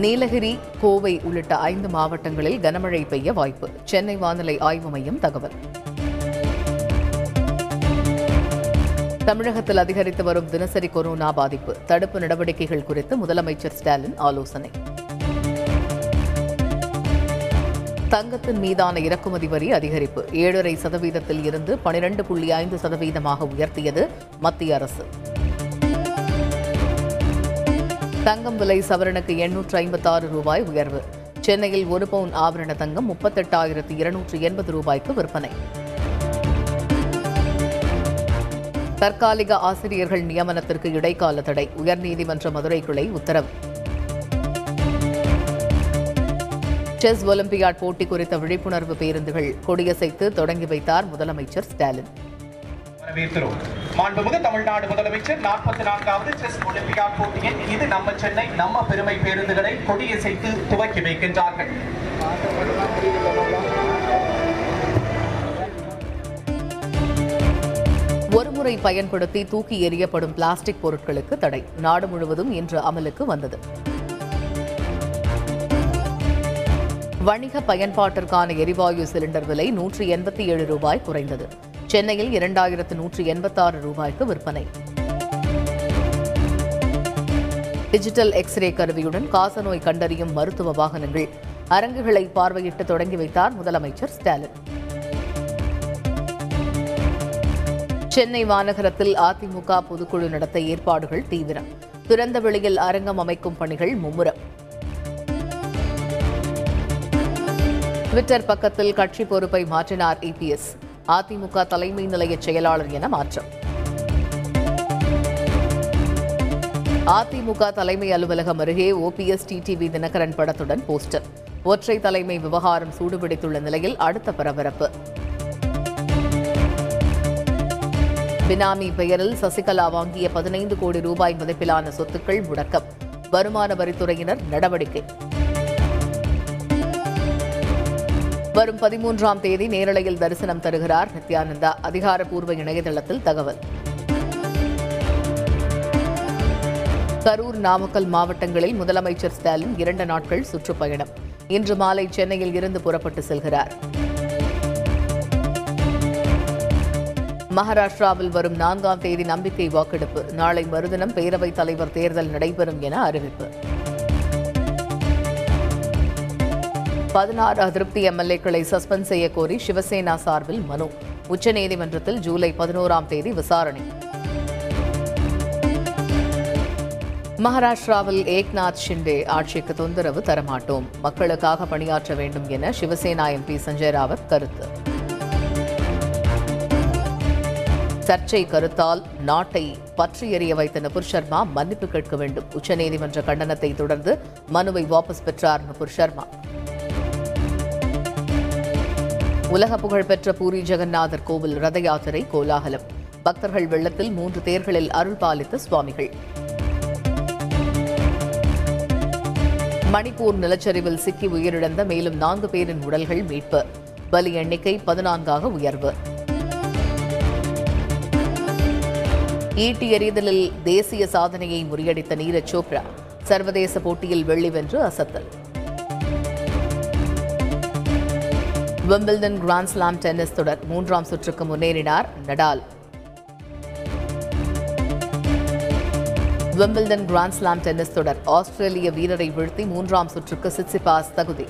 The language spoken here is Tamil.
நீலகிரி கோவை உள்ளிட்ட ஐந்து மாவட்டங்களில் கனமழை பெய்ய வாய்ப்பு. சென்னை வானிலை ஆய்வு மையம் தகவல். தமிழகத்தில் அதிகரித்து வரும் தினசரி கொரோனா பாதிப்பு. தடுப்பு நடவடிக்கைகள் குறித்து முதலமைச்சர் ஸ்டாலின் ஆலோசனை. தங்கத்தின் மீதான இறக்குமதி வரி அதிகரிப்பு. ஏழரை சதவீதத்தில் இருந்து பனிரெண்டு புள்ளி ஐந்து சதவீதமாக உயர்த்தியது மத்திய அரசு. தங்கம் விலை சவரனுக்கு எண்ணூற்று ஐம்பத்தாறு ரூபாய் உயர்வு. சென்னையில் ஒரு பவுன் ஆபரண தங்கம் முப்பத்தெட்டாயிரத்து இருநூற்று எண்பது ரூபாய்க்கு விற்பனை. தற்காலிக ஆசிரியர்கள் நியமனத்திற்கு இடைக்கால தடை உயர்நீதிமன்ற மதுரை கிளை உத்தரவு. செஸ் ஒலிம்பியாட் போட்டி குறித்த விழிப்புணர்வு பேருந்துகள் கொடியசைத்து தொடங்கி வைத்தார் முதலமைச்சர் ஸ்டாலின். வரவேற்கிறோம். மாண்புமிகு தமிழ்நாடு முதலமைச்சர் நாற்பத்தி நான்காவது செஸ் ஒலிம்பியாட் போட்டியின் இது நம்ம சென்னை நம்ம பெருமை பேருந்துகளை கொடியசைத்து துவக்கி வைக்கின்றார்கள். ஒருமுறை பயன்படுத்தி தூக்கி எறியப்படும் பிளாஸ்டிக் பொருட்களுக்கு தடை. நாடு முழுவதும் இன்று அமலுக்கு வந்தது. வணிக பயன்பாட்டிற்கான எரிவாயு சிலிண்டர் விலை நூற்றி எண்பத்தி ஏழு ரூபாய் குறைந்தது. சென்னையில் இரண்டாயிரத்து நூற்றி எண்பத்தாறு ரூபாய்க்கு விற்பனை. டிஜிட்டல் எக்ஸ்ரே கருவியுடன் காசநோய் கண்டறியும் மருத்துவ வாகனங்கள். அரங்குகளை பார்வையிட்டு தொடங்கி வைத்தார் முதலமைச்சர் ஸ்டாலின். சென்னை மாநகரத்தில் அதிமுக பொதுக்குழு நடத்த ஏற்பாடுகள் தீவிரம். திறந்த வெளியில் அரங்கம் அமைக்கும் பணிகள் மும்முரம். ட்விட்டர் பக்கத்தில் கட்சி பொறுப்பை மாற்றினார் இபிஎஸ் அதிமுக தலைமை நிலைய செயலாளர் என மாற்றம். அதிமுக தலைமை அலுவலகம் அருகே ஓபிஎஸ் டிடிவி தினகரன் படத்துடன் போஸ்டர். ஒற்றை தலைமை விவகாரம் சூடுபிடித்துள்ள நிலையில் அடுத்த பரபரப்பு. பினாமி பெயரில் சசிகலா வாங்கிய பதினைந்து கோடி ரூபாய் மதிப்பிலான சொத்துக்கள் முடக்கம். வருமான வரித்துறையினர் நடவடிக்கை. வரும் பதிமூன்றாம் தேதி நேரலையில் தரிசனம் தருகிறார் நித்யானந்தா. அதிகாரப்பூர்வ இணையதளத்தில் தகவல். கரூர் நாமக்கல் மாவட்டங்களில் முதலமைச்சர் ஸ்டாலின் இரண்டு நாட்கள் சுற்றுப்பயணம். இன்று மாலை சென்னையில் இருந்து புறப்பட்டு செல்கிறார். மகாராஷ்டிராவில் வரும் நான்காம் தேதி நம்பிக்கை வாக்கெடுப்பு. நாளை மறுதினம் பேரவைத் தலைவர் தேர்தல் நடைபெறும் என அறிவிப்பு. பதினாறு அதிருப்தி எம்எல்ஏக்களை சஸ்பெண்ட் செய்ய கோரி சிவசேனா சார்பில் மனு. உச்சநீதிமன்றத்தில் ஜூலை பதினோராம் தேதி விசாரணை. மகாராஷ்டிராவில் ஏக்நாத் ஷிண்டே ஆட்சிக்கு தொந்தரவு தரமாட்டோம். மக்களுக்காக பணியாற்ற வேண்டும் என சிவசேனா எம்பி சஞ்சய் ராவத் கருத்து. சர்ச்சை கருத்தால் நாட்டை பற்றி எறிய வைத்த நபுர் சர்மா மன்னிப்பு கேட்க வேண்டும். உச்சநீதிமன்ற கண்டனத்தை தொடர்ந்து மனுவை வாபஸ் பெற்றார் நபுர் சர்மா உலக புகழ்பெற்ற பூரி ஜெகநாதர் கோவில் ரத யாத்திரை கோலாகலம். பக்தர்கள் வெள்ளத்தில் மூன்று தேர்களில் அருள் பாலித்த சுவாமிகள். மணிப்பூர் நிலச்சரிவில் சிக்கி உயிரிழந்த மேலும் நான்கு பேரின் உடல்கள் மீட்பு. பலி எண்ணிக்கை பதினான்காக உயர்வு. ஈட்டி எறிதலில் தேசிய சாதனையை முறியடித்த நீரஜ் சோப்ரா. சர்வதேச போட்டியில் வெள்ளி வென்று அசத்தல். விம்பிள்டன் கிராண்ட்ஸ்லாம் டென்னிஸ் தொடர் மூன்றாம் சுற்றுக்கு முன்னேறினார் நடால். விம்பிள்டன் கிராண்ட்ஸ்லாம் டென்னிஸ் தொடர் ஆஸ்திரேலிய வீரரை வீழ்த்தி மூன்றாம் சுற்றுக்கு சிட்சிபாஸ் தகுதி.